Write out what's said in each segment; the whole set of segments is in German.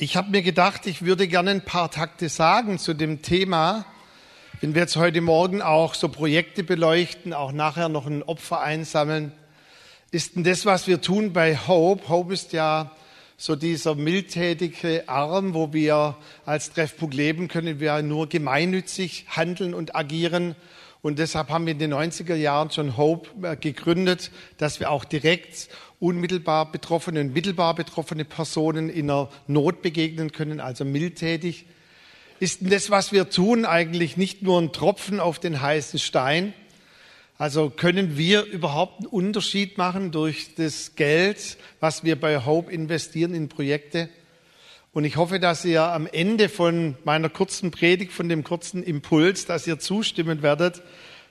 Ich habe mir gedacht, ich würde gerne ein paar Takte sagen zu dem Thema. Wenn wir jetzt heute Morgen auch so Projekte beleuchten, auch nachher noch ein Opfer einsammeln, ist denn das, was wir tun bei Hope? Hope ist ja so dieser mildtätige Arm, wo wir als Treffpunkt leben können, wir nur gemeinnützig handeln und agieren. Und deshalb haben wir in den 90er Jahren schon Hope äh, gegründet, dass wir auch direkt unmittelbar betroffene und mittelbar betroffene Personen in der Not begegnen können, also mildtätig. Ist denn das, was wir tun, eigentlich nicht nur ein Tropfen auf den heißen Stein? Also können wir überhaupt einen Unterschied machen durch das Geld, was wir bei Hope investieren in Projekte? Und ich hoffe, dass ihr am Ende von meiner kurzen Predigt, von dem kurzen Impuls, dass ihr zustimmen werdet,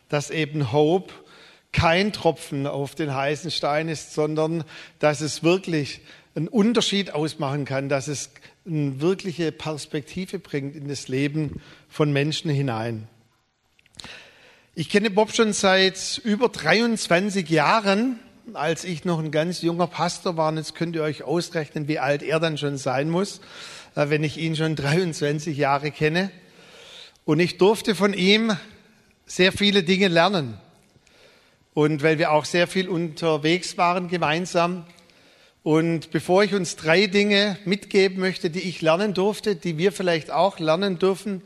dass eben Hope kein Tropfen auf den heißen Stein ist, sondern dass es wirklich einen Unterschied ausmachen kann, dass es eine wirkliche Perspektive bringt in das Leben von Menschen hinein. Ich kenne Bob schon seit über 23 Jahren, als ich noch ein ganz junger Pastor war. Und jetzt könnt ihr euch ausrechnen, wie alt er dann schon sein muss, äh, wenn ich ihn schon 23 Jahre kenne. Und ich durfte von ihm sehr viele Dinge lernen. Und weil wir auch sehr viel unterwegs waren gemeinsam. Und bevor ich uns drei Dinge mitgeben möchte, die ich lernen durfte, die wir vielleicht auch lernen dürfen,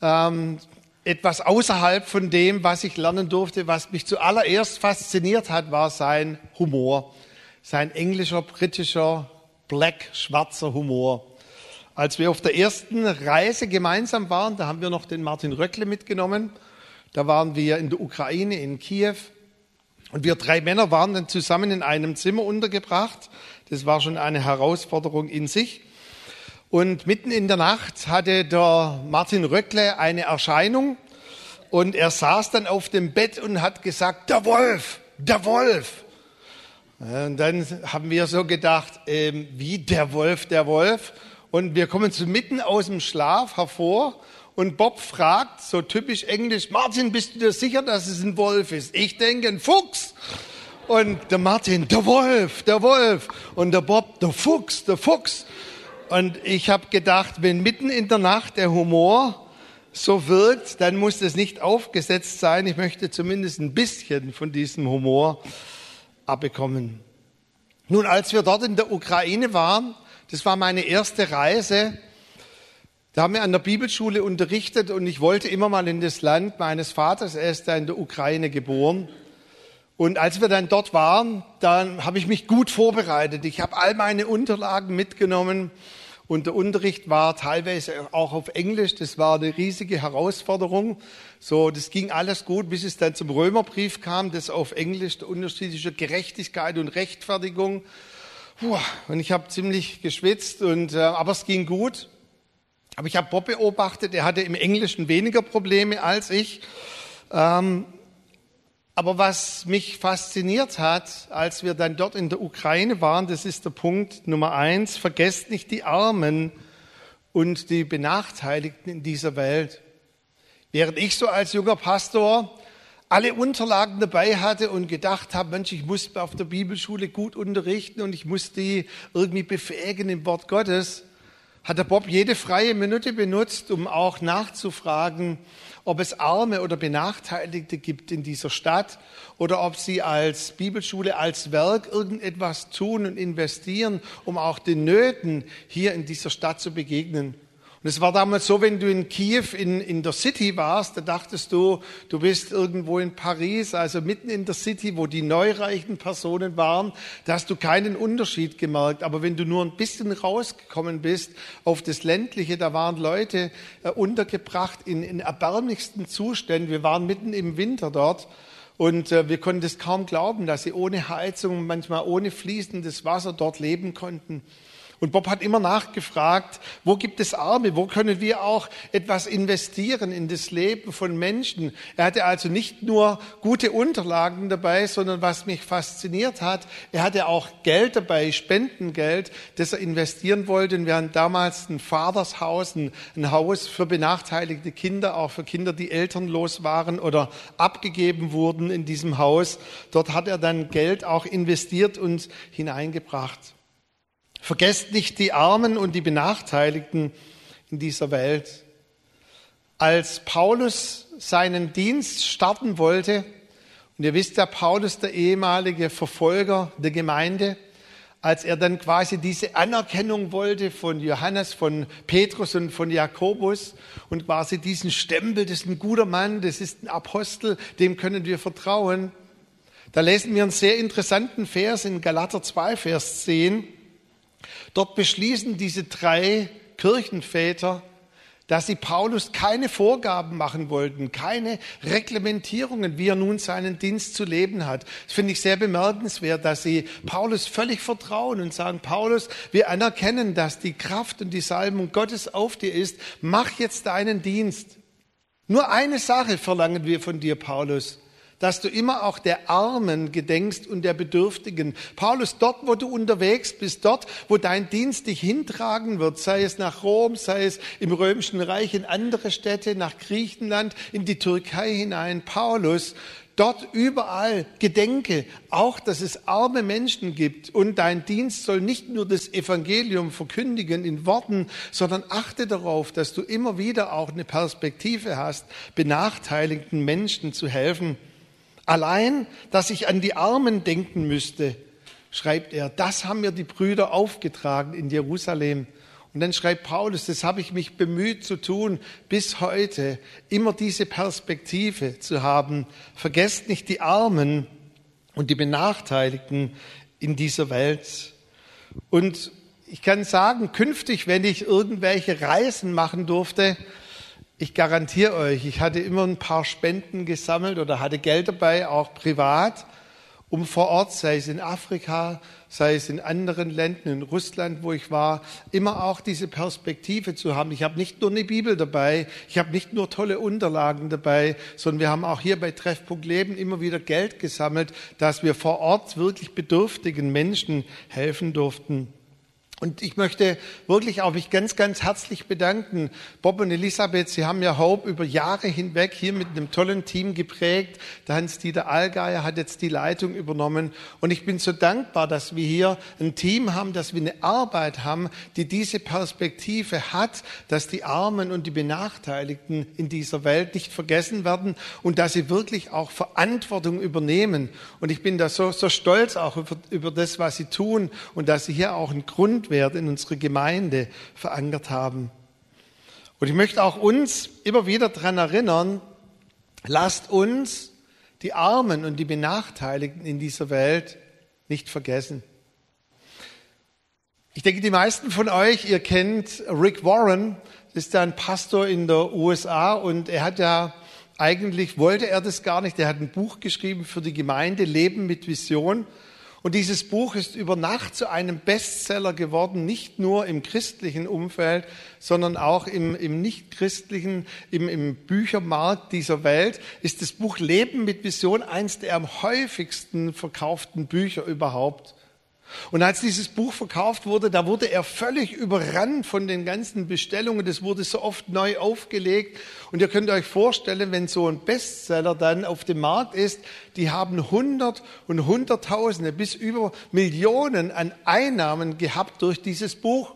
ähm, etwas außerhalb von dem, was ich lernen durfte, was mich zuallererst fasziniert hat, war sein Humor. Sein englischer, britischer, black, schwarzer Humor. Als wir auf der ersten Reise gemeinsam waren, da haben wir noch den Martin Röckle mitgenommen. Da waren wir in der Ukraine, in Kiew. Und wir drei Männer waren dann zusammen in einem Zimmer untergebracht. Das war schon eine Herausforderung in sich. Und mitten in der Nacht hatte der Martin Röckle eine Erscheinung und er saß dann auf dem Bett und hat gesagt, der Wolf, der Wolf. Und dann haben wir so gedacht, ähm, wie der Wolf, der Wolf. Und wir kommen so mitten aus dem Schlaf hervor und Bob fragt, so typisch englisch, Martin, bist du dir sicher, dass es ein Wolf ist? Ich denke, ein Fuchs. Und der Martin, der Wolf, der Wolf. Und der Bob, der Fuchs, der Fuchs. Und ich habe gedacht, wenn mitten in der Nacht der Humor so wirkt, dann muss das nicht aufgesetzt sein. Ich möchte zumindest ein bisschen von diesem Humor abbekommen. Nun, als wir dort in der Ukraine waren, das war meine erste Reise, da haben wir an der Bibelschule unterrichtet und ich wollte immer mal in das Land meines Vaters. Er ist da in der Ukraine geboren. Und als wir dann dort waren, dann habe ich mich gut vorbereitet. Ich habe all meine Unterlagen mitgenommen und der Unterricht war teilweise auch auf Englisch. Das war eine riesige Herausforderung. So, das ging alles gut, bis es dann zum Römerbrief kam, das auf Englisch der unterschiedliche Gerechtigkeit und Rechtfertigung. Puh, und ich habe ziemlich geschwitzt und äh, aber es ging gut. Aber ich habe Bob beobachtet, er hatte im Englischen weniger Probleme als ich. Ähm, aber was mich fasziniert hat, als wir dann dort in der Ukraine waren, das ist der Punkt Nummer eins, vergesst nicht die Armen und die Benachteiligten in dieser Welt. Während ich so als junger Pastor alle Unterlagen dabei hatte und gedacht habe, Mensch, ich muss auf der Bibelschule gut unterrichten und ich muss die irgendwie befähigen im Wort Gottes, hat der Bob jede freie Minute benutzt, um auch nachzufragen, ob es Arme oder Benachteiligte gibt in dieser Stadt oder ob sie als Bibelschule, als Werk irgendetwas tun und investieren, um auch den Nöten hier in dieser Stadt zu begegnen. Und es war damals so, wenn du in Kiew in, in der City warst, da dachtest du, du bist irgendwo in Paris, also mitten in der City, wo die neureichen Personen waren, da hast du keinen Unterschied gemerkt. Aber wenn du nur ein bisschen rausgekommen bist auf das Ländliche, da waren Leute äh, untergebracht in, in erbärmlichsten Zuständen. Wir waren mitten im Winter dort. Und äh, wir konnten es kaum glauben, dass sie ohne Heizung, manchmal ohne fließendes Wasser dort leben konnten. Und Bob hat immer nachgefragt, wo gibt es Arme, wo können wir auch etwas investieren in das Leben von Menschen. Er hatte also nicht nur gute Unterlagen dabei, sondern was mich fasziniert hat, er hatte auch Geld dabei, Spendengeld, das er investieren wollte. Und wir hatten damals ein Vatershaus, ein Haus für benachteiligte Kinder, auch für Kinder, die elternlos waren oder abgegeben wurden in diesem Haus. Dort hat er dann Geld auch investiert und hineingebracht. Vergesst nicht die Armen und die Benachteiligten in dieser Welt. Als Paulus seinen Dienst starten wollte, und ihr wisst ja, Paulus, der ehemalige Verfolger der Gemeinde, als er dann quasi diese Anerkennung wollte von Johannes, von Petrus und von Jakobus und quasi diesen Stempel, das ist ein guter Mann, das ist ein Apostel, dem können wir vertrauen. Da lesen wir einen sehr interessanten Vers in Galater 2, Vers 10. Dort beschließen diese drei Kirchenväter, dass sie Paulus keine Vorgaben machen wollten, keine Reglementierungen, wie er nun seinen Dienst zu leben hat. Das finde ich sehr bemerkenswert, dass sie Paulus völlig vertrauen und sagen, Paulus, wir anerkennen, dass die Kraft und die Salbung Gottes auf dir ist. Mach jetzt deinen Dienst. Nur eine Sache verlangen wir von dir, Paulus dass du immer auch der Armen gedenkst und der Bedürftigen. Paulus, dort, wo du unterwegs bist, dort, wo dein Dienst dich hintragen wird, sei es nach Rom, sei es im Römischen Reich, in andere Städte, nach Griechenland, in die Türkei hinein. Paulus, dort überall gedenke auch, dass es arme Menschen gibt und dein Dienst soll nicht nur das Evangelium verkündigen in Worten, sondern achte darauf, dass du immer wieder auch eine Perspektive hast, benachteiligten Menschen zu helfen. Allein, dass ich an die Armen denken müsste, schreibt er, das haben mir die Brüder aufgetragen in Jerusalem. Und dann schreibt Paulus, das habe ich mich bemüht zu tun, bis heute immer diese Perspektive zu haben. Vergesst nicht die Armen und die Benachteiligten in dieser Welt. Und ich kann sagen, künftig, wenn ich irgendwelche Reisen machen durfte, ich garantiere euch, ich hatte immer ein paar Spenden gesammelt oder hatte Geld dabei, auch privat, um vor Ort, sei es in Afrika, sei es in anderen Ländern, in Russland, wo ich war, immer auch diese Perspektive zu haben. Ich habe nicht nur eine Bibel dabei, ich habe nicht nur tolle Unterlagen dabei, sondern wir haben auch hier bei Treffpunkt Leben immer wieder Geld gesammelt, dass wir vor Ort wirklich bedürftigen Menschen helfen durften. Und ich möchte wirklich auch mich ganz, ganz herzlich bedanken. Bob und Elisabeth, Sie haben ja Hope über Jahre hinweg hier mit einem tollen Team geprägt. Der Hans-Dieter Allgeier hat jetzt die Leitung übernommen. Und ich bin so dankbar, dass wir hier ein Team haben, dass wir eine Arbeit haben, die diese Perspektive hat, dass die Armen und die Benachteiligten in dieser Welt nicht vergessen werden und dass sie wirklich auch Verantwortung übernehmen. Und ich bin da so, so stolz auch über, über das, was sie tun und dass sie hier auch einen Grund Wert in unsere Gemeinde verankert haben. Und ich möchte auch uns immer wieder daran erinnern, lasst uns die Armen und die Benachteiligten in dieser Welt nicht vergessen. Ich denke, die meisten von euch, ihr kennt Rick Warren, ist ein Pastor in der USA und er hat ja eigentlich wollte er das gar nicht. Er hat ein Buch geschrieben für die Gemeinde Leben mit Vision. Und dieses Buch ist über Nacht zu einem Bestseller geworden, nicht nur im christlichen Umfeld, sondern auch im, im nichtchristlichen, im, im Büchermarkt dieser Welt ist das Buch Leben mit Vision eins der am häufigsten verkauften Bücher überhaupt. Und als dieses Buch verkauft wurde, da wurde er völlig überrannt von den ganzen Bestellungen. Das wurde so oft neu aufgelegt. Und ihr könnt euch vorstellen, wenn so ein Bestseller dann auf dem Markt ist, die haben hundert und hunderttausende bis über Millionen an Einnahmen gehabt durch dieses Buch.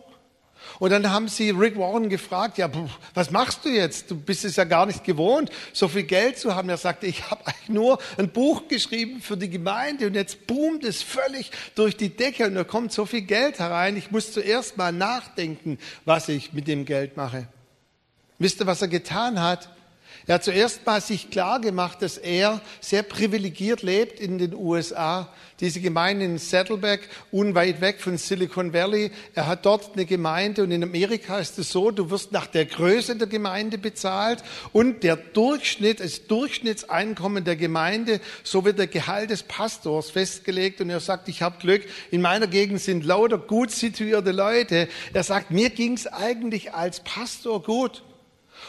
Und dann haben sie Rick Warren gefragt, ja, was machst du jetzt? Du bist es ja gar nicht gewohnt, so viel Geld zu haben. Er sagte, ich habe eigentlich nur ein Buch geschrieben für die Gemeinde und jetzt boomt es völlig durch die Decke und da kommt so viel Geld herein. Ich muss zuerst mal nachdenken, was ich mit dem Geld mache. Wisst ihr, was er getan hat? Er hat zuerst mal sich klar gemacht, dass er sehr privilegiert lebt in den USA. Diese Gemeinde in Saddleback, unweit weg von Silicon Valley. Er hat dort eine Gemeinde und in Amerika ist es so, du wirst nach der Größe der Gemeinde bezahlt und der Durchschnitt, das Durchschnittseinkommen der Gemeinde, so wird der Gehalt des Pastors festgelegt und er sagt, ich habe Glück, in meiner Gegend sind lauter gut situierte Leute. Er sagt, mir ging es eigentlich als Pastor gut.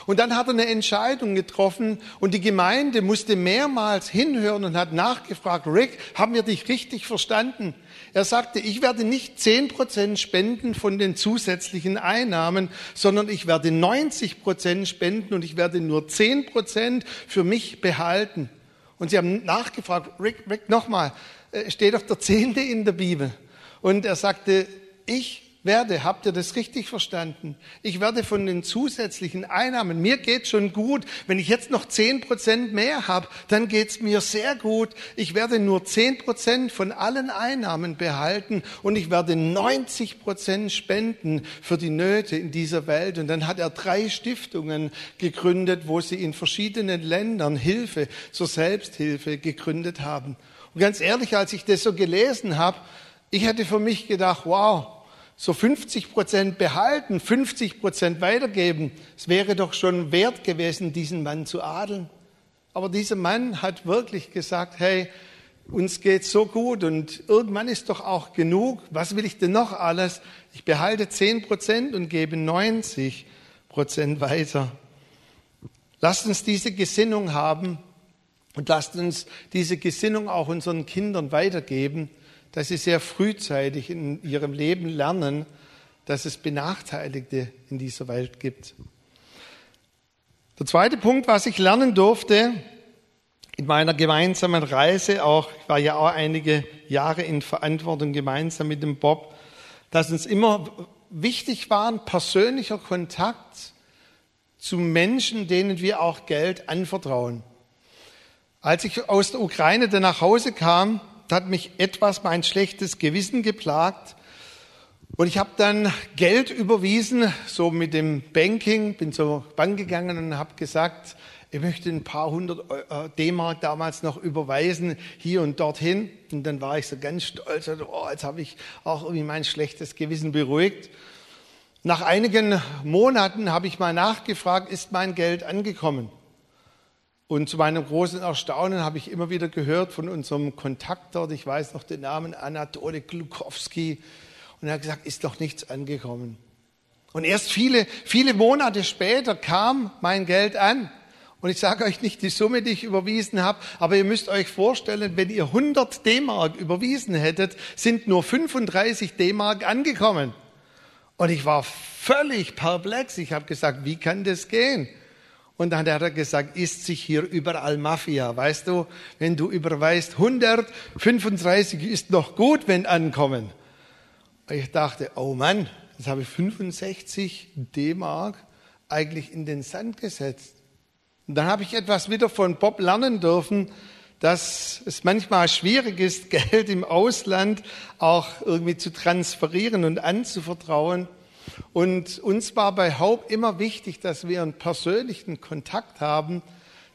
Und dann hat er eine Entscheidung getroffen und die Gemeinde musste mehrmals hinhören und hat nachgefragt, Rick, haben wir dich richtig verstanden? Er sagte, ich werde nicht zehn Prozent spenden von den zusätzlichen Einnahmen, sondern ich werde 90 Prozent spenden und ich werde nur zehn Prozent für mich behalten. Und sie haben nachgefragt, Rick, Rick, nochmal, äh, steht doch der Zehnte in der Bibel. Und er sagte, ich werde, habt ihr das richtig verstanden? Ich werde von den zusätzlichen Einnahmen, mir geht schon gut. Wenn ich jetzt noch zehn Prozent mehr habe, dann geht's mir sehr gut. Ich werde nur zehn Prozent von allen Einnahmen behalten und ich werde 90 Prozent spenden für die Nöte in dieser Welt. Und dann hat er drei Stiftungen gegründet, wo sie in verschiedenen Ländern Hilfe zur Selbsthilfe gegründet haben. Und ganz ehrlich, als ich das so gelesen habe, ich hätte für mich gedacht, wow, so 50 Prozent behalten, 50 Prozent weitergeben, es wäre doch schon wert gewesen, diesen Mann zu adeln. Aber dieser Mann hat wirklich gesagt, hey, uns geht's so gut und irgendwann ist doch auch genug. Was will ich denn noch alles? Ich behalte 10 Prozent und gebe 90 Prozent weiter. Lasst uns diese Gesinnung haben und lasst uns diese Gesinnung auch unseren Kindern weitergeben dass sie sehr frühzeitig in ihrem Leben lernen, dass es Benachteiligte in dieser Welt gibt. Der zweite Punkt, was ich lernen durfte in meiner gemeinsamen Reise, auch ich war ja auch einige Jahre in Verantwortung gemeinsam mit dem Bob, dass uns immer wichtig war, ein persönlicher Kontakt zu Menschen, denen wir auch Geld anvertrauen. Als ich aus der Ukraine dann nach Hause kam, hat mich etwas mein schlechtes Gewissen geplagt. Und ich habe dann Geld überwiesen, so mit dem Banking, bin zur Bank gegangen und habe gesagt, ich möchte ein paar hundert äh, D-Mark damals noch überweisen, hier und dorthin. Und dann war ich so ganz stolz, oh, jetzt habe ich auch irgendwie mein schlechtes Gewissen beruhigt. Nach einigen Monaten habe ich mal nachgefragt, ist mein Geld angekommen? Und zu meinem großen Erstaunen habe ich immer wieder gehört von unserem Kontakt dort, ich weiß noch den Namen, Anatole Glukowski, und er hat gesagt, ist doch nichts angekommen. Und erst viele, viele Monate später kam mein Geld an. Und ich sage euch nicht die Summe, die ich überwiesen habe, aber ihr müsst euch vorstellen, wenn ihr 100 D-Mark überwiesen hättet, sind nur 35 D-Mark angekommen. Und ich war völlig perplex. Ich habe gesagt, wie kann das gehen? Und dann hat er gesagt, ist sich hier überall Mafia. Weißt du, wenn du überweist 135 ist noch gut, wenn ankommen. Ich dachte, oh Mann, jetzt habe ich 65 D-Mark eigentlich in den Sand gesetzt. Und dann habe ich etwas wieder von Bob lernen dürfen, dass es manchmal schwierig ist, Geld im Ausland auch irgendwie zu transferieren und anzuvertrauen. Und uns war bei Haupt immer wichtig, dass wir einen persönlichen Kontakt haben,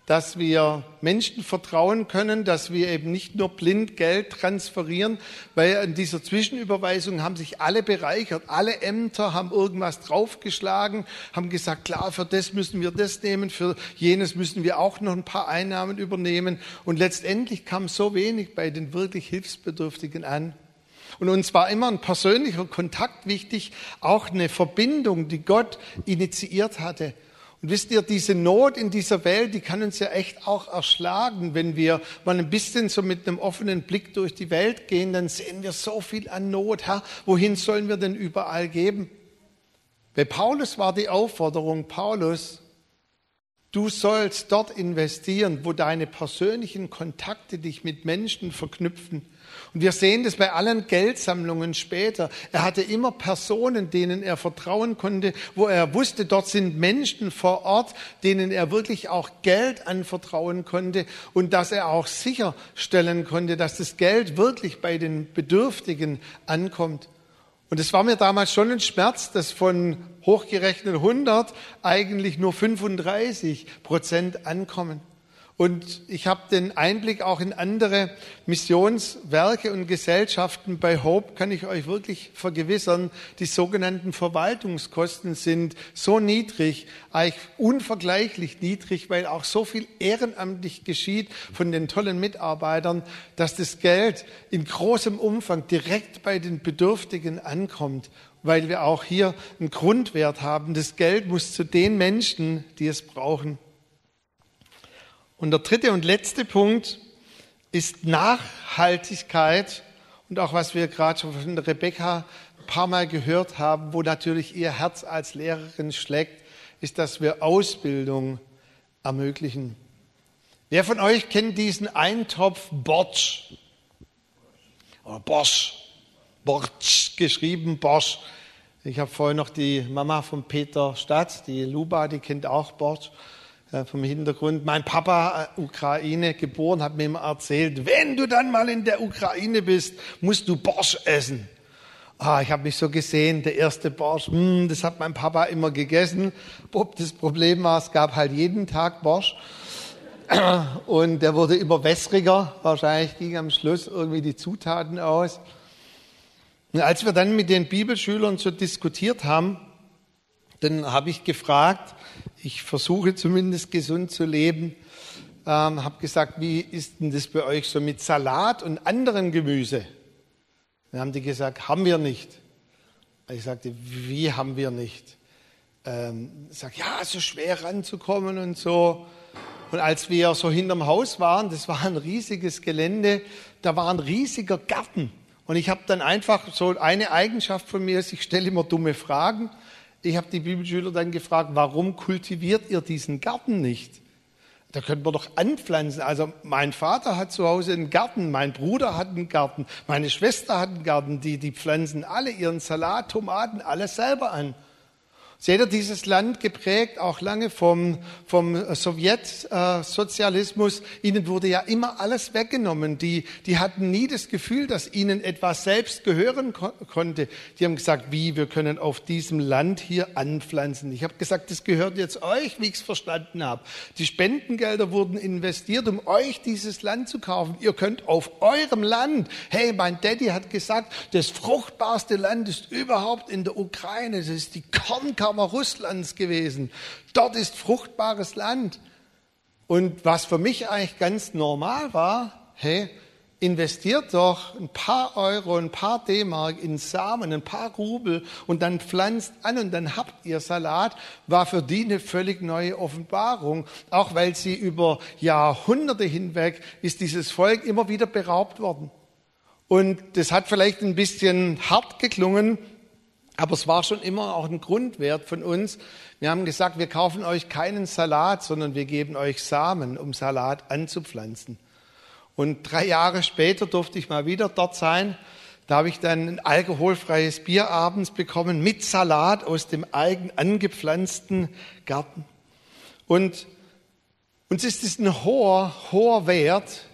dass wir Menschen vertrauen können, dass wir eben nicht nur blind Geld transferieren, weil in dieser Zwischenüberweisung haben sich alle bereichert. Alle Ämter haben irgendwas draufgeschlagen, haben gesagt, klar, für das müssen wir das nehmen, für jenes müssen wir auch noch ein paar Einnahmen übernehmen. Und letztendlich kam so wenig bei den wirklich Hilfsbedürftigen an. Und uns war immer ein persönlicher Kontakt wichtig, auch eine Verbindung, die Gott initiiert hatte. Und wisst ihr, diese Not in dieser Welt, die kann uns ja echt auch erschlagen. Wenn wir mal ein bisschen so mit einem offenen Blick durch die Welt gehen, dann sehen wir so viel an Not. Herr, wohin sollen wir denn überall geben? Bei Paulus war die Aufforderung, Paulus, du sollst dort investieren, wo deine persönlichen Kontakte dich mit Menschen verknüpfen und wir sehen das bei allen Geldsammlungen später. Er hatte immer Personen, denen er vertrauen konnte, wo er wusste, dort sind Menschen vor Ort, denen er wirklich auch Geld anvertrauen konnte und dass er auch sicherstellen konnte, dass das Geld wirklich bei den Bedürftigen ankommt. Und es war mir damals schon ein Schmerz, dass von hochgerechnet 100 eigentlich nur 35 Prozent ankommen. Und ich habe den Einblick auch in andere Missionswerke und Gesellschaften. Bei Hope kann ich euch wirklich vergewissern, die sogenannten Verwaltungskosten sind so niedrig, eigentlich unvergleichlich niedrig, weil auch so viel ehrenamtlich geschieht von den tollen Mitarbeitern, dass das Geld in großem Umfang direkt bei den Bedürftigen ankommt weil wir auch hier einen Grundwert haben. Das Geld muss zu den Menschen, die es brauchen. Und der dritte und letzte Punkt ist Nachhaltigkeit und auch was wir gerade schon von Rebecca ein paar Mal gehört haben, wo natürlich ihr Herz als Lehrerin schlägt, ist, dass wir Ausbildung ermöglichen. Wer von euch kennt diesen Eintopf Borsch? Oder Bosch. Borsch geschrieben, Bosch. Ich habe vorhin noch die Mama von Peter Stadt, die Luba, die kennt auch Borsch vom Hintergrund. Mein Papa, äh, Ukraine geboren, hat mir immer erzählt, wenn du dann mal in der Ukraine bist, musst du Borsch essen. Ah, ich habe mich so gesehen, der erste Borsch, mh, hm, das hat mein Papa immer gegessen. Bob, das Problem war, es gab halt jeden Tag Borsch. Und der wurde immer wässriger. Wahrscheinlich ging am Schluss irgendwie die Zutaten aus. Und als wir dann mit den Bibelschülern so diskutiert haben, dann habe ich gefragt, ich versuche zumindest gesund zu leben, ähm, habe gesagt, wie ist denn das bei euch so mit Salat und anderem Gemüse? Dann haben die gesagt, haben wir nicht. Ich sagte, wie haben wir nicht? Ähm, ich sag, ja, so schwer ranzukommen und so. Und als wir so hinterm Haus waren, das war ein riesiges Gelände, da war ein riesiger Garten. Und ich habe dann einfach so eine Eigenschaft von mir ich stelle immer dumme Fragen. Ich habe die Bibelschüler dann gefragt, warum kultiviert ihr diesen Garten nicht? Da könnten wir doch anpflanzen. Also mein Vater hat zu Hause einen Garten, mein Bruder hat einen Garten, meine Schwester hat einen Garten. Die, die pflanzen alle ihren Salat, Tomaten, alles selber an. Seht ihr, dieses Land geprägt auch lange vom, vom Sowjetsozialismus. ihnen wurde ja immer alles weggenommen. Die, die hatten nie das Gefühl, dass ihnen etwas selbst gehören ko konnte. Die haben gesagt, wie, wir können auf diesem Land hier anpflanzen. Ich habe gesagt, das gehört jetzt euch, wie ich es verstanden habe. Die Spendengelder wurden investiert, um euch dieses Land zu kaufen. Ihr könnt auf eurem Land, hey, mein Daddy hat gesagt, das fruchtbarste Land ist überhaupt in der Ukraine. Das ist die Kornkammer Nachbarn Russlands gewesen. Dort ist fruchtbares Land. Und was für mich eigentlich ganz normal war, hey, investiert doch ein paar Euro, ein paar D-Mark in Samen, ein paar Rubel und dann pflanzt an und dann habt ihr Salat, war für die eine völlig neue Offenbarung. Auch weil sie über Jahrhunderte hinweg ist dieses Volk immer wieder beraubt worden. Und das hat vielleicht ein bisschen hart geklungen, aber es war schon immer auch ein Grundwert von uns. Wir haben gesagt, wir kaufen euch keinen Salat, sondern wir geben euch Samen, um Salat anzupflanzen. Und drei Jahre später durfte ich mal wieder dort sein. Da habe ich dann ein alkoholfreies Bier abends bekommen mit Salat aus dem eigen angepflanzten Garten. Und uns ist es ein hoher, hoher Wert,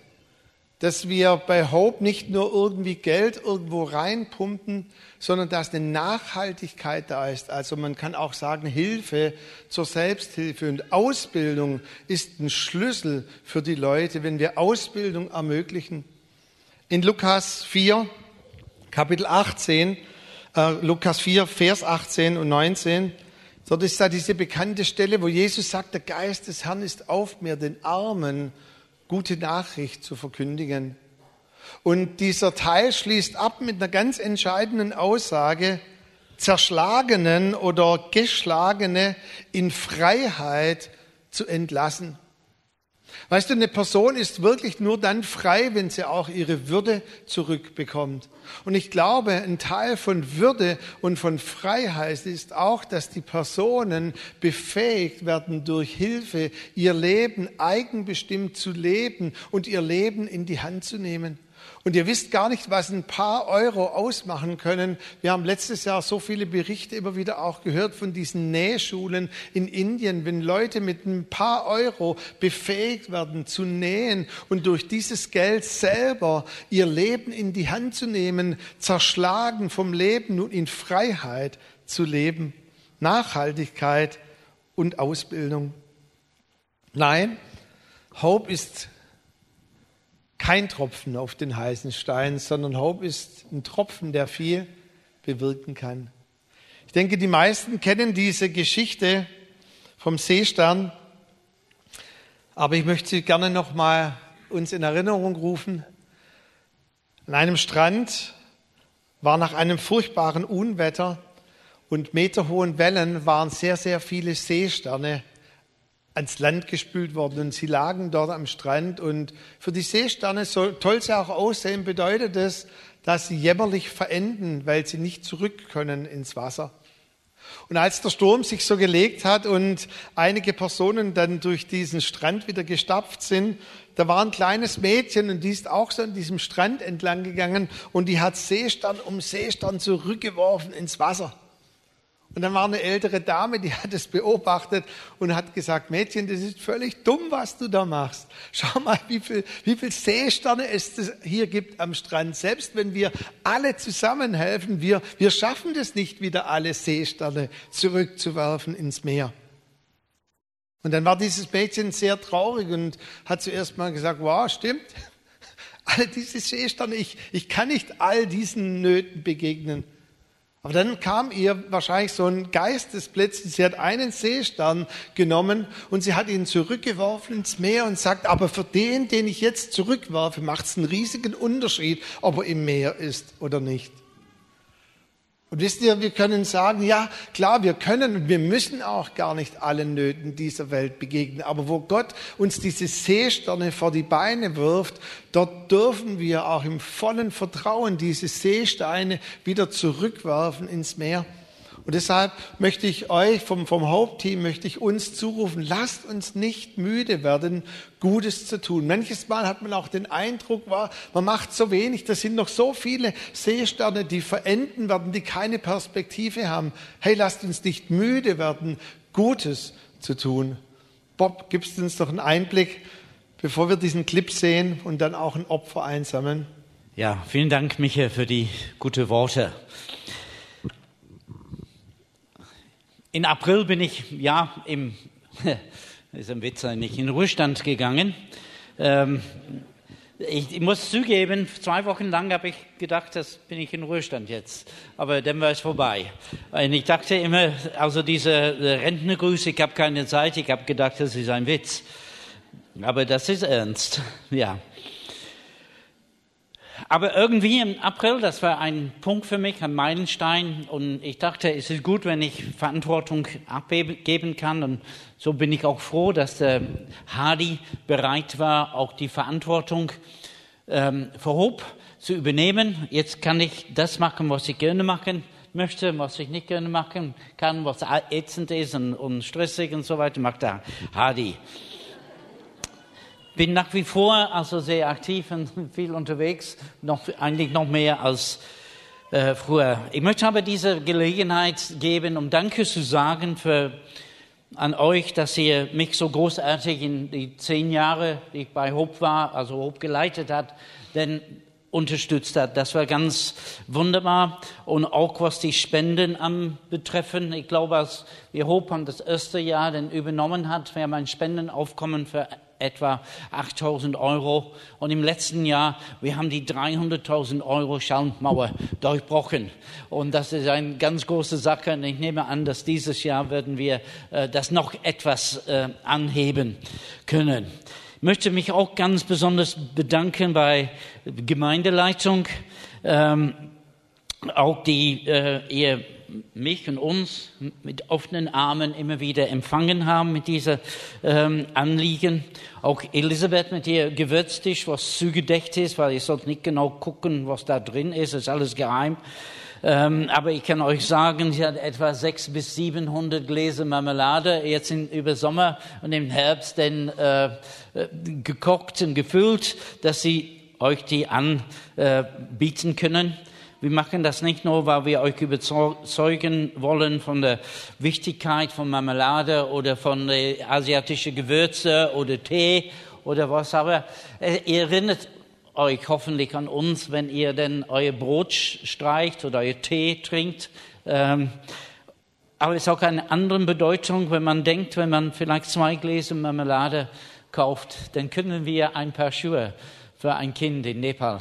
dass wir bei Hope nicht nur irgendwie Geld irgendwo reinpumpen, sondern dass eine Nachhaltigkeit da ist. Also man kann auch sagen, Hilfe zur Selbsthilfe und Ausbildung ist ein Schlüssel für die Leute, wenn wir Ausbildung ermöglichen. In Lukas 4, Kapitel 18, äh, Lukas 4, Vers 18 und 19, dort ist da diese bekannte Stelle, wo Jesus sagt, der Geist des Herrn ist auf mir, den Armen gute Nachricht zu verkündigen. Und dieser Teil schließt ab mit einer ganz entscheidenden Aussage, Zerschlagenen oder Geschlagene in Freiheit zu entlassen. Weißt du, eine Person ist wirklich nur dann frei, wenn sie auch ihre Würde zurückbekommt. Und ich glaube, ein Teil von Würde und von Freiheit ist auch, dass die Personen befähigt werden, durch Hilfe ihr Leben eigenbestimmt zu leben und ihr Leben in die Hand zu nehmen. Und ihr wisst gar nicht, was ein paar Euro ausmachen können. Wir haben letztes Jahr so viele Berichte immer wieder auch gehört von diesen Nähschulen in Indien, wenn Leute mit ein paar Euro befähigt werden zu nähen und durch dieses Geld selber ihr Leben in die Hand zu nehmen, zerschlagen vom Leben und in Freiheit zu leben. Nachhaltigkeit und Ausbildung. Nein, Hope ist kein Tropfen auf den heißen Stein, sondern Hope ist ein Tropfen, der viel bewirken kann. Ich denke, die meisten kennen diese Geschichte vom Seestern, aber ich möchte sie gerne noch mal uns in Erinnerung rufen. An einem Strand war nach einem furchtbaren Unwetter und meterhohen Wellen waren sehr, sehr viele Seesterne ans Land gespült worden und sie lagen dort am Strand. Und für die Seesterne, so toll sie auch aussehen, bedeutet es, dass sie jämmerlich verenden, weil sie nicht zurück können ins Wasser. Und als der Sturm sich so gelegt hat und einige Personen dann durch diesen Strand wieder gestapft sind, da war ein kleines Mädchen und die ist auch so an diesem Strand entlang gegangen und die hat Seestern um Seestern zurückgeworfen ins Wasser. Und dann war eine ältere Dame, die hat es beobachtet und hat gesagt, Mädchen, das ist völlig dumm, was du da machst. Schau mal, wie viel, wie viel Seesterne es hier gibt am Strand. Selbst wenn wir alle zusammenhelfen, wir, wir schaffen das nicht, wieder alle Seesterne zurückzuwerfen ins Meer. Und dann war dieses Mädchen sehr traurig und hat zuerst mal gesagt, wow, stimmt. Alle diese Seesterne, ich, ich kann nicht all diesen Nöten begegnen. Aber dann kam ihr wahrscheinlich so ein Geistesblitz. Sie hat einen Seestern genommen und sie hat ihn zurückgeworfen ins Meer und sagt, aber für den, den ich jetzt zurückwerfe, macht es einen riesigen Unterschied, ob er im Meer ist oder nicht. Und wisst ihr, wir können sagen, ja, klar, wir können und wir müssen auch gar nicht allen Nöten dieser Welt begegnen. Aber wo Gott uns diese Seesterne vor die Beine wirft, dort dürfen wir auch im vollen Vertrauen diese Seesteine wieder zurückwerfen ins Meer. Und deshalb möchte ich euch vom, vom Hauptteam, möchte ich uns zurufen, lasst uns nicht müde werden, Gutes zu tun. Manches Mal hat man auch den Eindruck, man macht so wenig, da sind noch so viele Seesterne, die verenden werden, die keine Perspektive haben. Hey, lasst uns nicht müde werden, Gutes zu tun. Bob, gibst du uns noch einen Einblick, bevor wir diesen Clip sehen und dann auch ein Opfer einsammeln? Ja, vielen Dank, Michael, für die guten Worte. In April bin ich, ja, im, ist ein Witz, nicht in Ruhestand gegangen. Ähm, ich, ich, muss zugeben, zwei Wochen lang habe ich gedacht, das bin ich in Ruhestand jetzt. Aber dann war es vorbei. Und ich dachte immer, also diese Rentnergrüße, ich habe keine Zeit, ich habe gedacht, das ist ein Witz. Aber das ist ernst, ja. Aber irgendwie im April, das war ein Punkt für mich, ein Meilenstein. Und ich dachte, es ist gut, wenn ich Verantwortung abgeben kann. Und so bin ich auch froh, dass der Hardy bereit war, auch die Verantwortung ähm, Hope zu übernehmen. Jetzt kann ich das machen, was ich gerne machen möchte, was ich nicht gerne machen kann, was ätzend ist und, und stressig und so weiter, macht der Hardy bin nach wie vor also sehr aktiv und viel unterwegs, noch, eigentlich noch mehr als äh, früher. Ich möchte aber diese Gelegenheit geben, um Danke zu sagen für, an euch, dass ihr mich so großartig in die zehn Jahre, die ich bei Hope war, also Hope geleitet hat, denn unterstützt hat. Das war ganz wunderbar. Und auch was die Spenden betreffen. Ich glaube, als wir Hope das erste Jahr dann übernommen hat, wir haben ein Spendenaufkommen für etwa 8000 Euro. Und im letzten Jahr, wir haben die 300.000 Euro Schallmauer durchbrochen. Und das ist eine ganz große Sache. Und ich nehme an, dass dieses Jahr werden wir äh, das noch etwas äh, anheben können. Ich möchte mich auch ganz besonders bedanken bei Gemeindeleitung, ähm, auch die äh, ihr mich und uns mit offenen Armen immer wieder empfangen haben mit dieser ähm, Anliegen. Auch Elisabeth mit ihr Gewürztisch, was zugedeckt ist, weil ihr sollt nicht genau gucken, was da drin ist, ist alles geheim. Ähm, aber ich kann euch sagen, sie hat etwa sechs bis 700 Gläser Marmelade jetzt in, über Sommer und im Herbst denn äh, äh, gekocht und gefüllt, dass sie euch die anbieten äh, können. Wir machen das nicht nur, weil wir euch überzeugen wollen von der Wichtigkeit von Marmelade oder von asiatischen Gewürze oder Tee oder was, aber äh, ihr erinnert euch hoffentlich an uns, wenn ihr denn euer Brot streicht oder euer Tee trinkt. Ähm, aber es ist auch eine andere Bedeutung, wenn man denkt, wenn man vielleicht zwei Gläser Marmelade kauft, dann können wir ein paar Schuhe für ein Kind in Nepal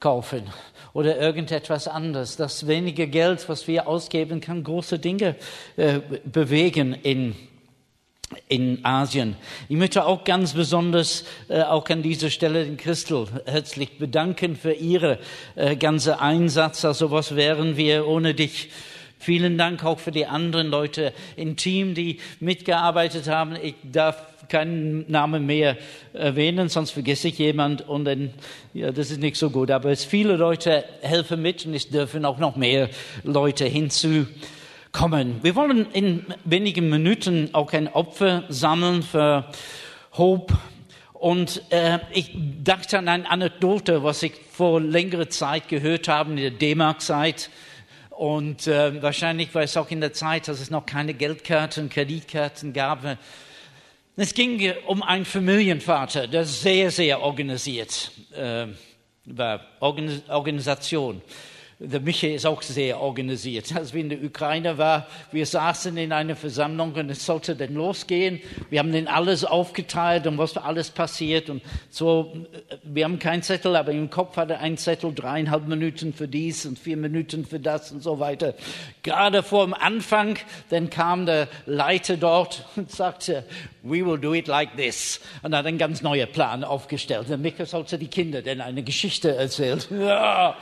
kaufen oder irgendetwas anderes. Das wenige Geld, was wir ausgeben, kann große Dinge äh, bewegen in in Asien. Ich möchte auch ganz besonders äh, auch an dieser Stelle den Christel herzlich bedanken für ihre äh, ganze Einsatz. Also was wären wir ohne dich? Vielen Dank auch für die anderen Leute im Team, die mitgearbeitet haben. Ich darf keinen Namen mehr erwähnen, sonst vergesse ich jemand und dann, ja, das ist nicht so gut. Aber es viele Leute helfen mit und es dürfen auch noch mehr Leute hinzukommen. Wir wollen in wenigen Minuten auch ein Opfer sammeln für Hope. Und äh, ich dachte an eine Anekdote, was ich vor längerer Zeit gehört habe in der D-Mark-Zeit. Und äh, wahrscheinlich war es auch in der Zeit, dass es noch keine Geldkarten, Kreditkarten gab. Es ging um einen Familienvater, der sehr, sehr organisiert äh, war, Organis Organisation. Der Michael ist auch sehr organisiert. Als wir in der Ukraine waren, wir saßen in einer Versammlung und es sollte dann losgehen. Wir haben dann alles aufgeteilt und was alles passiert und so. Wir haben keinen Zettel, aber im Kopf hatte ein Zettel dreieinhalb Minuten für dies und vier Minuten für das und so weiter. Gerade vor dem Anfang, dann kam der Leiter dort und sagte, we will do it like this. Und hat einen ganz neuen Plan aufgestellt. Der Michael sollte die Kinder dann eine Geschichte erzählen. Ja.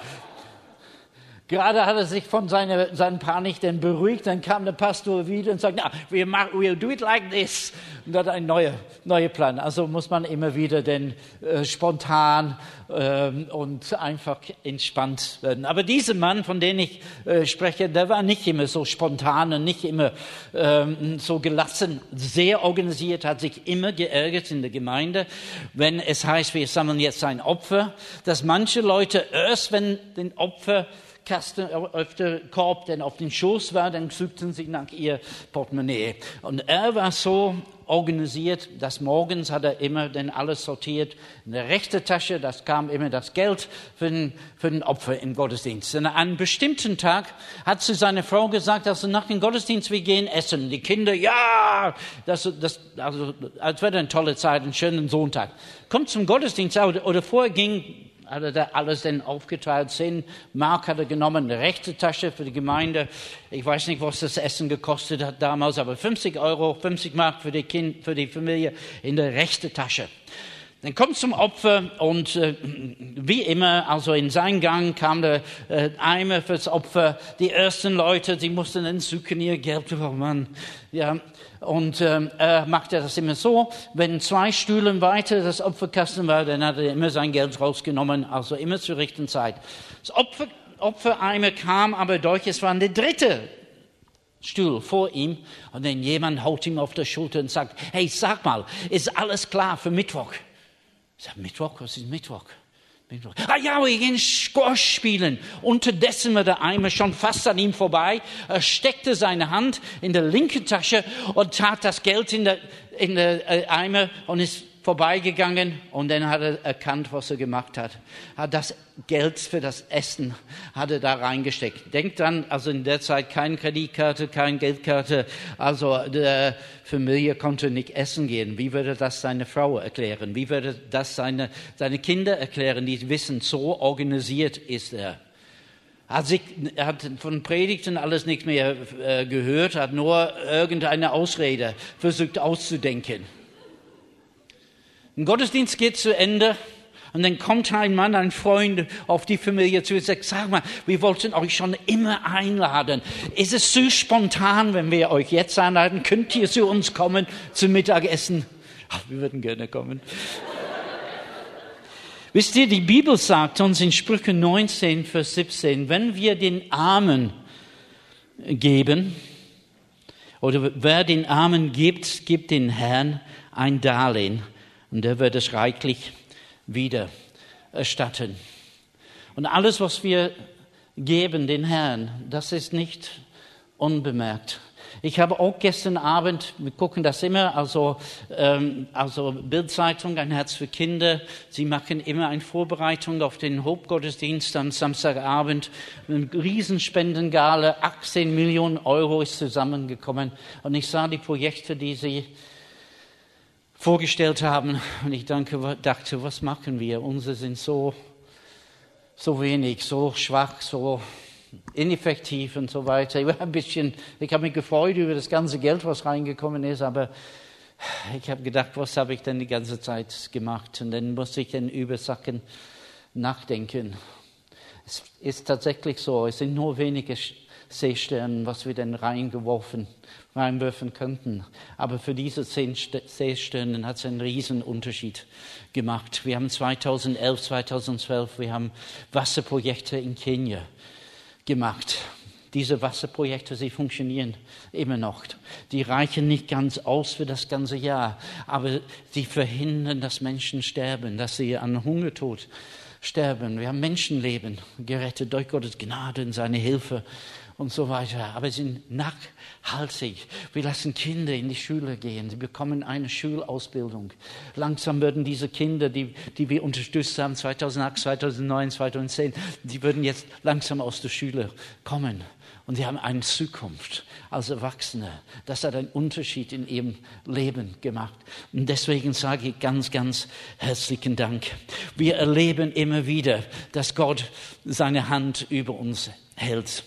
Gerade hat er sich von seiner, seiner Panik dann beruhigt, dann kam der Pastor wieder und sagte, machen, we'll do it like this. Und hat einen neuen neue Plan. Also muss man immer wieder den äh, spontan ähm, und einfach entspannt werden. Aber dieser Mann, von dem ich äh, spreche, der war nicht immer so spontan und nicht immer ähm, so gelassen, sehr organisiert, hat sich immer geärgert in der Gemeinde, wenn es heißt, wir sammeln jetzt ein Opfer, dass manche Leute erst, wenn den Opfer Kasten auf den Korb dann auf den Schoß war, dann suchten sie nach ihr Portemonnaie. Und er war so organisiert, dass morgens hat er immer dann alles sortiert. In der rechten Tasche, das kam immer das Geld für den, für den Opfer im Gottesdienst. Und an einem bestimmten Tag hat zu seiner Frau gesagt, also nach dem Gottesdienst, wir gehen essen. Die Kinder, ja, das, das, also, als wäre eine tolle Zeit, einen schönen Sonntag. Kommt zum Gottesdienst oder vorher ging hat da alles dann aufgeteilt. Zehn Mark hat er genommen, eine rechte Tasche für die Gemeinde. Ich weiß nicht, was das Essen gekostet hat damals, aber 50 Euro, 50 Mark für die, kind, für die Familie in der rechten Tasche. Dann kommt zum Opfer und äh, wie immer, also in seinen Gang kam der äh, Eimer fürs Opfer. Die ersten Leute, sie mussten suchen ihr Geld. Oh Mann, ja. Und ähm, er machte das immer so, wenn zwei Stühlen weiter das Opferkasten war, dann hat er immer sein Geld rausgenommen, also immer zur rechten Zeit. Das Opfer, Opfereimer kam aber durch, es war der dritte Stuhl vor ihm und dann jemand haut ihm auf der Schulter und sagt, hey, sag mal, ist alles klar für Mittwoch? Ich sage, Mittwoch, was ist Mittwoch? Mittwoch. Ah ja, wir gehen Squash spielen. Unterdessen war der Eimer schon fast an ihm vorbei. Er steckte seine Hand in der linken Tasche und tat das Geld in der, in der äh, Eimer und ist vorbeigegangen und dann hat er erkannt, was er gemacht hat. Hat das Geld für das Essen hat er da reingesteckt. Denkt dran, also in der Zeit keine Kreditkarte, keine Geldkarte, also der Familie konnte nicht essen gehen. Wie würde das seine Frau erklären? Wie würde das seine, seine Kinder erklären, die wissen, so organisiert ist er? Hat sich, hat von Predigten alles nicht mehr äh, gehört, hat nur irgendeine Ausrede versucht auszudenken. Ein Gottesdienst geht zu Ende und dann kommt ein Mann, ein Freund auf die Familie zu und sagt, sag mal, wir wollten euch schon immer einladen. Ist es zu spontan, wenn wir euch jetzt einladen? Könnt ihr zu uns kommen zum Mittagessen? Ach, wir würden gerne kommen. Wisst ihr, die Bibel sagt uns in Sprüche 19, Vers 17, wenn wir den Armen geben, oder wer den Armen gibt, gibt den Herrn ein Darlehen und er wird es reichlich wieder erstatten. Und alles, was wir geben den Herrn, das ist nicht unbemerkt. Ich habe auch gestern Abend, wir gucken das immer, also, ähm, also Bildzeitung, ein Herz für Kinder. Sie machen immer eine Vorbereitung auf den Hauptgottesdienst am Samstagabend. Eine Riesenspendengale, 18 Millionen Euro ist zusammengekommen. Und ich sah die Projekte, die sie vorgestellt haben. Und ich danke, dachte, was machen wir? Unsere sind so, so wenig, so schwach, so ineffektiv und so weiter. Ich war ein bisschen, ich habe mich gefreut über das ganze Geld, was reingekommen ist, aber ich habe gedacht, was habe ich denn die ganze Zeit gemacht? Und dann musste ich dann über Sachen nachdenken. Es ist tatsächlich so, es sind nur wenige Seesterne, was wir denn reingeworfen reinwerfen könnten. Aber für diese zehn Seesterne hat es einen riesen Unterschied gemacht. Wir haben 2011, 2012, wir haben Wasserprojekte in Kenia gemacht. Diese Wasserprojekte, sie funktionieren immer noch. Die reichen nicht ganz aus für das ganze Jahr, aber sie verhindern, dass Menschen sterben, dass sie an Hungertod sterben. Wir haben Menschenleben gerettet durch Gottes Gnade und seine Hilfe. und so weiter. Aber sie sind nachhaltig. Wir lassen Kinder in die Schule gehen. Sie bekommen eine Schulausbildung. Langsam würden diese Kinder, die, die wir unterstützt haben, 2008, 2009, 2010, die würden jetzt langsam aus der Schule kommen. Und sie haben eine Zukunft als Erwachsene. Das hat einen Unterschied in ihrem Leben gemacht. Und deswegen sage ich ganz, ganz herzlichen Dank. Wir erleben immer wieder, dass Gott seine Hand über uns hält.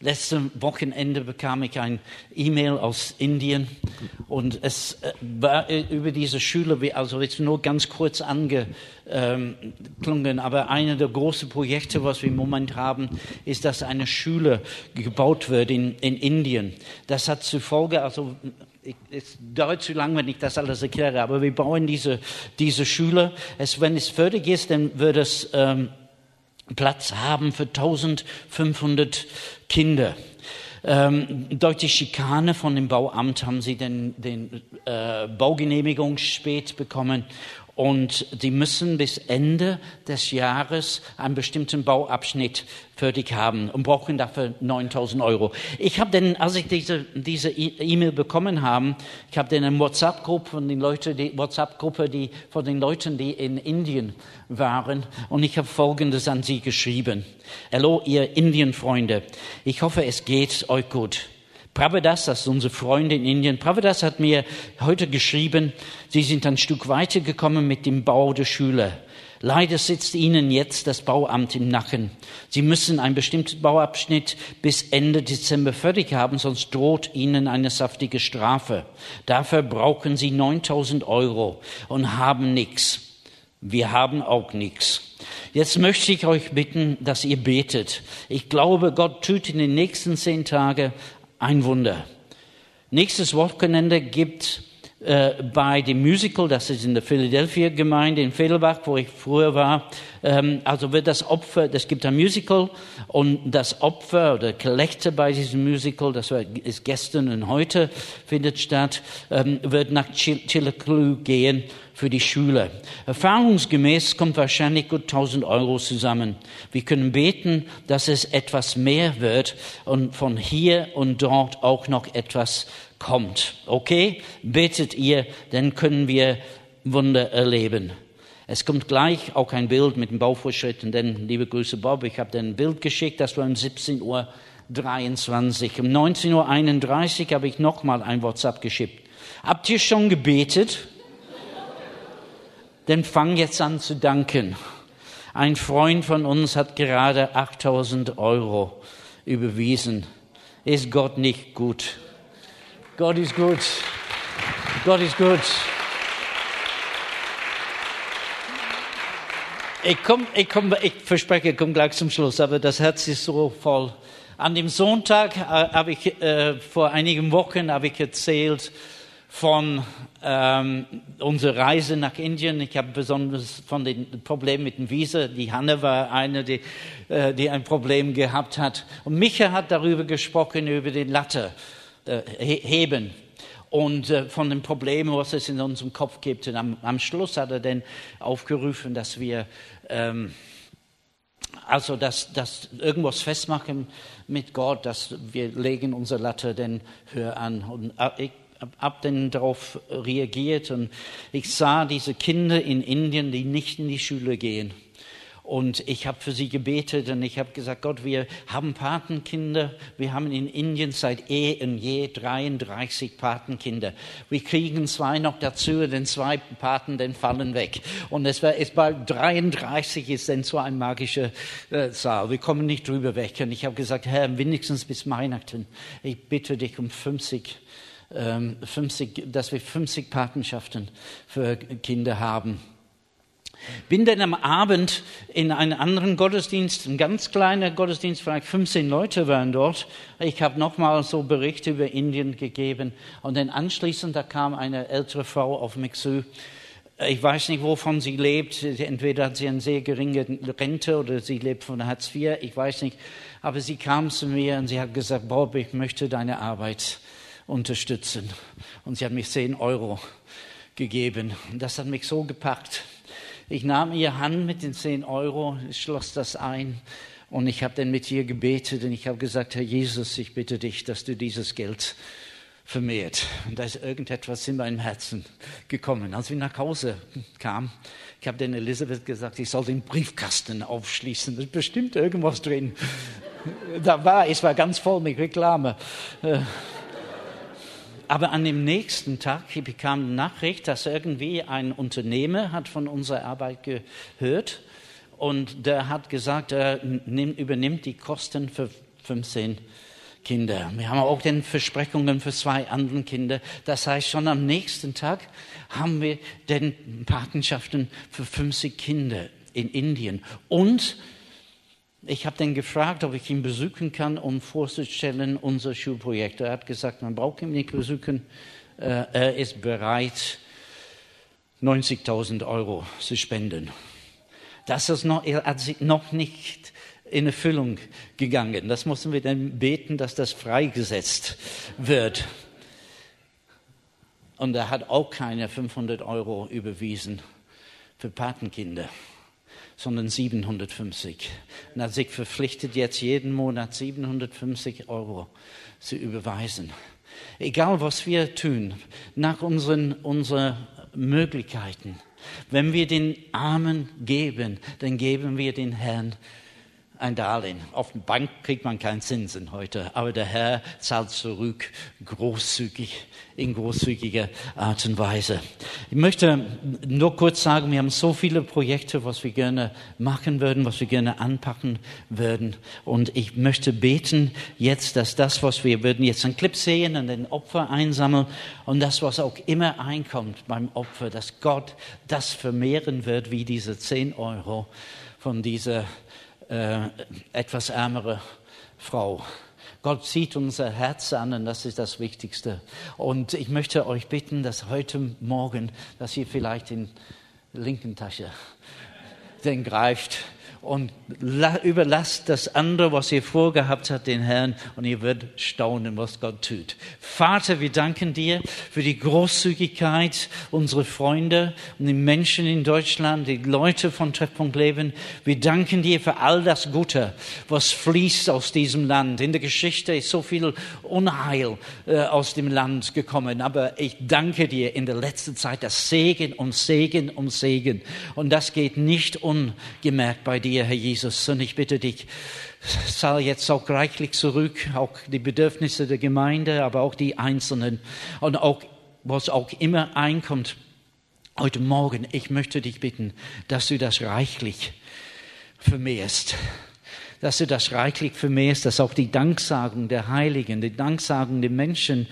Letztes Wochenende bekam ich ein E-Mail aus Indien und es äh, war äh, über diese Schule, also jetzt nur ganz kurz angeklungen, aber eine der großen Projekte, was wir im Moment haben, ist, dass eine Schule gebaut wird in, in Indien. Das hat zur Folge, also es dauert zu lange, wenn ich das alles erkläre, aber wir bauen diese, diese Schule. Es, wenn es fertig ist, dann wird es ähm, Platz haben für 1500 Kinder. Ähm, durch die Schikane von dem Bauamt haben sie den, den äh, Baugenehmigung spät bekommen und sie müssen bis Ende des Jahres einen bestimmten Bauabschnitt fertig haben und brauchen dafür 9000 Euro. Ich habe dann, als ich diese diese E-Mail bekommen habe, ich habe dann eine WhatsApp-Gruppe von den Leuten, die WhatsApp-Gruppe, die von den Leuten, die in Indien waren, und ich habe Folgendes an sie geschrieben: Hallo, ihr Indien-Freunde, ich hoffe, es geht euch gut. Prabhudas, das ist unsere Freunde in Indien, Prabhudas hat mir heute geschrieben, sie sind ein Stück weiter gekommen mit dem Bau der Schule. Leider sitzt Ihnen jetzt das Bauamt im Nacken. Sie müssen einen bestimmten Bauabschnitt bis Ende Dezember fertig haben, sonst droht Ihnen eine saftige Strafe. Dafür brauchen Sie 9000 Euro und haben nichts. Wir haben auch nichts. Jetzt möchte ich euch bitten, dass ihr betet. Ich glaube, Gott tut in den nächsten zehn Tagen ein Wunder. Nächstes Wochenende gibt äh, bei dem Musical, das ist in der Philadelphia Gemeinde in Fedelbach, wo ich früher war, ähm, also wird das Opfer, es gibt ein Musical und das Opfer oder Kollekte bei diesem Musical, das ist gestern und heute findet statt, ähm, wird nach Chilliclu gehen für die Schule. Erfahrungsgemäß kommt wahrscheinlich gut 1000 Euro zusammen. Wir können beten, dass es etwas mehr wird und von hier und dort auch noch etwas kommt. Okay? Betet ihr, dann können wir Wunder erleben. Es kommt gleich auch ein Bild mit dem Baufortschritten, denn, liebe Grüße Bob, ich habe dir ein Bild geschickt, das war um 17 Uhr 23. Um 19.31 Uhr habe ich nochmal ein WhatsApp geschickt. Habt ihr schon gebetet? Dann fang jetzt an zu danken. Ein Freund von uns hat gerade 8000 Euro überwiesen. Ist Gott nicht gut? Gott ist gut. Gott ist gut. Ich, komm, ich, komm, ich verspreche, ich komme gleich zum Schluss, aber das Herz ist so voll. An dem Sonntag äh, habe ich äh, vor einigen Wochen habe ich erzählt von ähm, unserer Reise nach Indien. Ich habe besonders von den Problemen mit dem Visa. Die Hanne war eine, die, äh, die ein Problem gehabt hat. Und Micha hat darüber gesprochen über den Latte äh, heben und äh, von den Problemen, was es in unserem Kopf gibt. Und am, am Schluss hat er dann aufgerufen, dass wir ähm, also dass, dass irgendwas festmachen mit Gott, dass wir legen unsere Latte dann höher an. Und äh, ich habe dann darauf reagiert und ich sah diese Kinder in Indien, die nicht in die Schule gehen und ich habe für sie gebetet und ich habe gesagt, Gott, wir haben Patenkinder. Wir haben in Indien seit eh und je 33 Patenkinder. Wir kriegen zwei noch dazu, denn zwei Paten, dann fallen weg. Und es war, es war 33 ist dann so ein magischer äh, Zahl. Wir kommen nicht drüber weg. Und ich habe gesagt, Herr, wenigstens bis Weihnachten. Ich bitte dich um 50 50, ähm, dass wir 50 Patenschaften für Kinder haben. Bin dann am Abend in einen anderen Gottesdienst, ein ganz kleiner Gottesdienst, vielleicht 15 Leute waren dort. Ich habe nochmal so Berichte über Indien gegeben und dann anschließend, da kam eine ältere Frau auf mich zu. Ich weiß nicht, wovon sie lebt. Entweder hat sie eine sehr geringe Rente oder sie lebt von Hartz IV. Ich weiß nicht. Aber sie kam zu mir und sie hat gesagt, Bob, ich möchte deine Arbeit unterstützen. Und sie hat mich 10 Euro gegeben. Und das hat mich so gepackt. Ich nahm ihr Hand mit den zehn Euro, schloss das ein Und ich habe dann mit ihr gebetet und ich habe gesagt, Herr Jesus, ich bitte dich, dass du dieses Geld vermehrt. Und da ist irgendetwas in meinem Herzen gekommen. Als wir nach Hause kamen, ich habe dann Elisabeth gesagt, ich soll den Briefkasten aufschließen. Da ist bestimmt irgendwas drin. Da war, es war ganz voll mit Reklame. Aber an dem nächsten Tag ich bekam eine Nachricht, dass irgendwie ein Unternehmer hat von unserer Arbeit gehört und der hat gesagt, er übernimmt die Kosten für 15 Kinder. Wir haben auch den Versprechungen für zwei andere Kinder. Das heißt, schon am nächsten Tag haben wir den Patenschaften für 50 Kinder in Indien. Und ich habe den gefragt, ob ich ihn besuchen kann, um vorzustellen unser Schulprojekt. Er hat gesagt, man braucht ihn nicht besuchen. Äh, er ist bereit, 90.000 Euro zu spenden. Das ist noch, er hat sich noch nicht in Erfüllung gegangen. Das müssen wir dann beten, dass das freigesetzt wird. Und er hat auch keine 500 Euro überwiesen für Patenkinder sondern 750. Und er hat sich verpflichtet, jetzt jeden Monat 750 Euro zu überweisen. Egal was wir tun, nach unseren, unseren Möglichkeiten. Wenn wir den Armen geben, dann geben wir den Herrn ein Darlehen. Auf der Bank kriegt man keinen Zinsen heute, aber der Herr zahlt zurück großzügig, in großzügiger Art und Weise. Ich möchte nur kurz sagen, wir haben so viele Projekte, was wir gerne machen würden, was wir gerne anpacken würden. Und ich möchte beten jetzt, dass das, was wir würden jetzt einen Clip sehen und den Opfer einsammeln und das, was auch immer einkommt beim Opfer, dass Gott das vermehren wird, wie diese 10 Euro von dieser äh, etwas ärmere Frau. Gott sieht unser Herz an und das ist das Wichtigste. Und ich möchte euch bitten, dass heute Morgen, dass ihr vielleicht in linken Tasche den greift und überlasst das andere, was ihr vorgehabt habt, den Herrn und ihr werdet staunen, was Gott tut. Vater, wir danken dir für die Großzügigkeit unserer Freunde und die Menschen in Deutschland, die Leute von Treffpunkt Leben. Wir danken dir für all das Gute, was fließt aus diesem Land. In der Geschichte ist so viel Unheil äh, aus dem Land gekommen, aber ich danke dir in der letzten Zeit das Segen um Segen um Segen. Und das geht nicht ungemerkt bei dir dir, Herr Jesus. Und ich bitte dich, zahl jetzt auch reichlich zurück, auch die Bedürfnisse der Gemeinde, aber auch die Einzelnen und auch, was auch immer einkommt. Heute Morgen, ich möchte dich bitten, dass du das reichlich vermehrst dass du das reichlich vermehrst, dass auch die Danksagung der Heiligen, die Danksagung der Menschen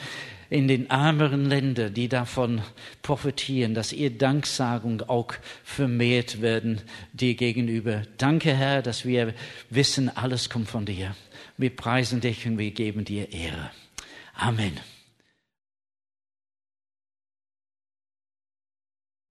in den ärmeren Ländern, die davon profitieren, dass ihr Danksagung auch vermehrt werden dir gegenüber. Danke, Herr, dass wir wissen, alles kommt von dir. Wir preisen dich und wir geben dir Ehre. Amen.